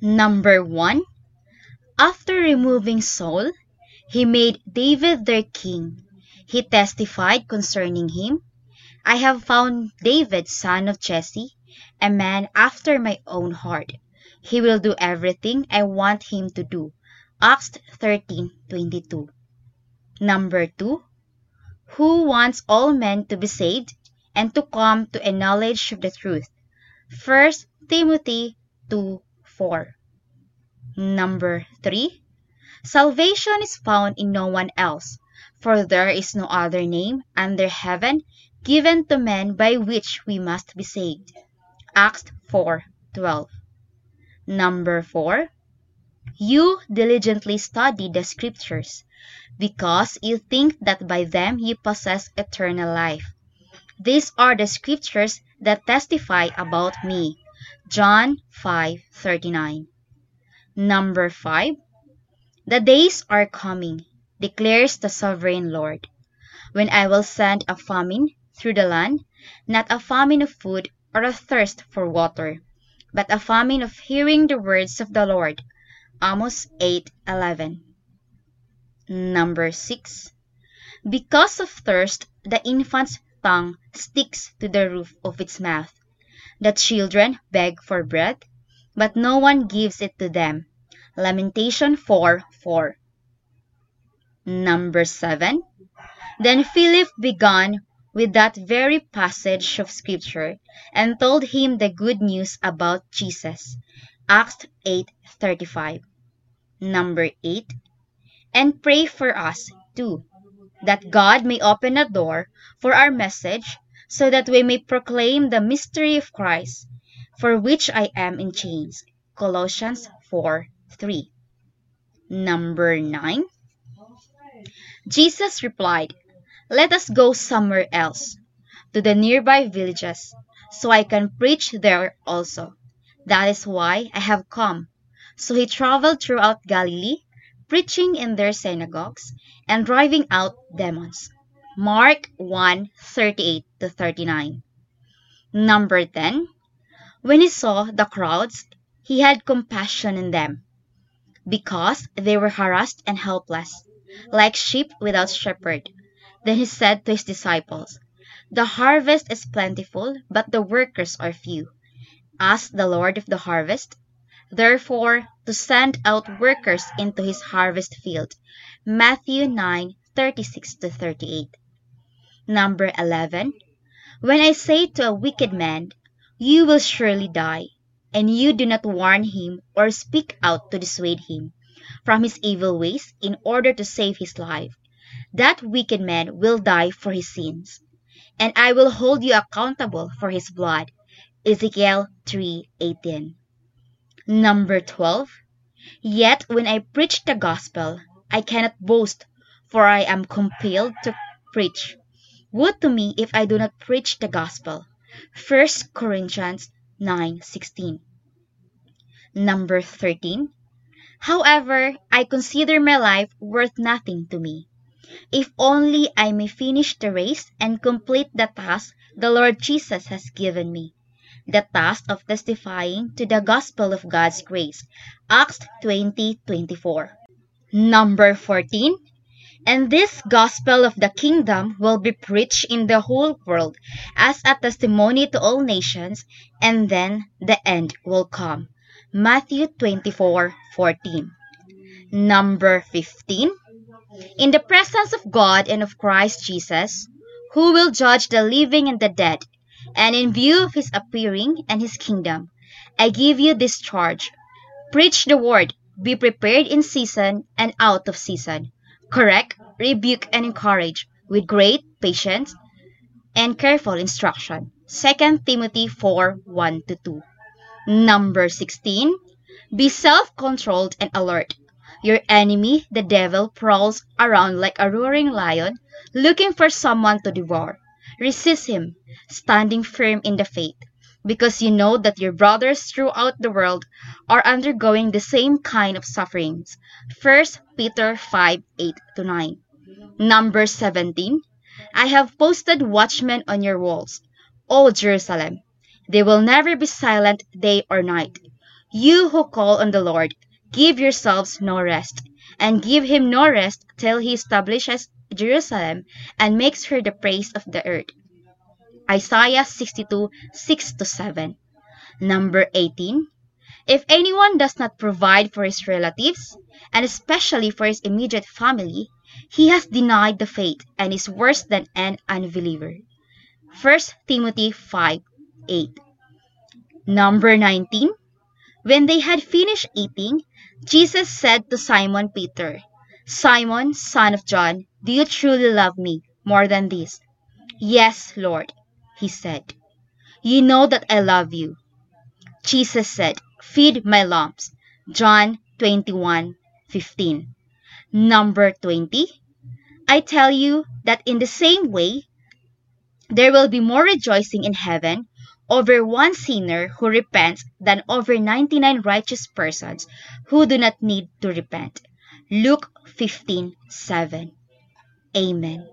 Number 1. After removing Saul, he made David their king. He testified concerning him, I have found David son of Jesse, a man after my own heart. He will do everything I want him to do. Acts 13:22. Number 2. Who wants all men to be saved and to come to a knowledge of the truth. 1 Timothy 2:4. Number 3. Salvation is found in no one else, for there is no other name under heaven given to men by which we must be saved. Acts 4:12. Number 4. You diligently study the scriptures, because you think that by them you possess eternal life. These are the scriptures that testify about me. John 5:39. Number 5. The days are coming, declares the sovereign Lord, when I will send a famine through the land, not a famine of food or a thirst for water, but a famine of hearing the words of the Lord. Amos 8:11. Number 6. Because of thirst, the infant's tongue sticks to the roof of its mouth. The children beg for bread, but no one gives it to them. Lamentation 4 4. Number 7. Then Philip began with that very passage of scripture and told him the good news about Jesus. Acts 8:35. Number 8. And pray for us, too, that God may open a door for our message so that we may proclaim the mystery of Christ, for which I am in chains. Colossians 4:3. Number 9. Jesus replied, Let us go somewhere else, to the nearby villages, so I can preach there also. That is why I have come. So he traveled throughout Galilee, preaching in their synagogues and driving out demons. Mark 1:38 39. Number 10. When he saw the crowds, he had compassion on them, because they were harassed and helpless, like sheep without shepherd. Then he said to his disciples, The harvest is plentiful, but the workers are few. Ask the Lord of the harvest, therefore, to send out workers into his harvest field. Matthew 9:36 38. Number 11. When I say to a wicked man, You will surely die, and you do not warn him or speak out to dissuade him from his evil ways in order to save his life, that wicked man will die for his sins, and I will hold you accountable for his blood. Ezekiel 3:18. Number 12. Yet when I preach the gospel, I cannot boast, for I am compelled to preach. Would to me if I do not preach the gospel. 1 Corinthians 9:16. Number 13. However, I consider my life worth nothing to me, if only I may finish the race and complete the task the Lord Jesus has given me, the task of testifying to the gospel of God's grace. Acts 20:24. Number 14. And this gospel of the kingdom will be preached in the whole world as a testimony to all nations, and then the end will come. Matthew 24:14. Number 15. In the presence of God and of Christ Jesus, who will judge the living and the dead, and in view of his appearing and his kingdom, I give you this charge. Preach the word, be prepared in season and out of season. Correct, rebuke, and encourage with great patience and careful instruction. 2 Timothy 4 1 2. Number 16. Be self controlled and alert. Your enemy, the devil, prowls around like a roaring lion, looking for someone to devour. Resist him, standing firm in the faith, because you know that your brothers throughout the world are undergoing the same kind of sufferings. 1 Peter 5 8 9. Number 17. I have posted watchmen on your walls, O Jerusalem. They will never be silent day or night. You who call on the Lord, give yourselves no rest, and give him no rest till he establishes Jerusalem and makes her the praise of the earth. Isaiah 62, 6 to 7. Number 18. If anyone does not provide for his relatives, and especially for his immediate family, he has denied the faith and is worse than an unbeliever. 1 Timothy 5 8. Number 19. When they had finished eating, Jesus said to Simon Peter, Simon, son of John, do you truly love me more than this? Yes, Lord, he said. You know that I love you. Jesus said, Feed my lambs. John 21:15. Number 20. I tell you that in the same way, there will be more rejoicing in heaven over one sinner who repents than over 99 righteous persons who do not need to repent. Luke 15:7. Amen.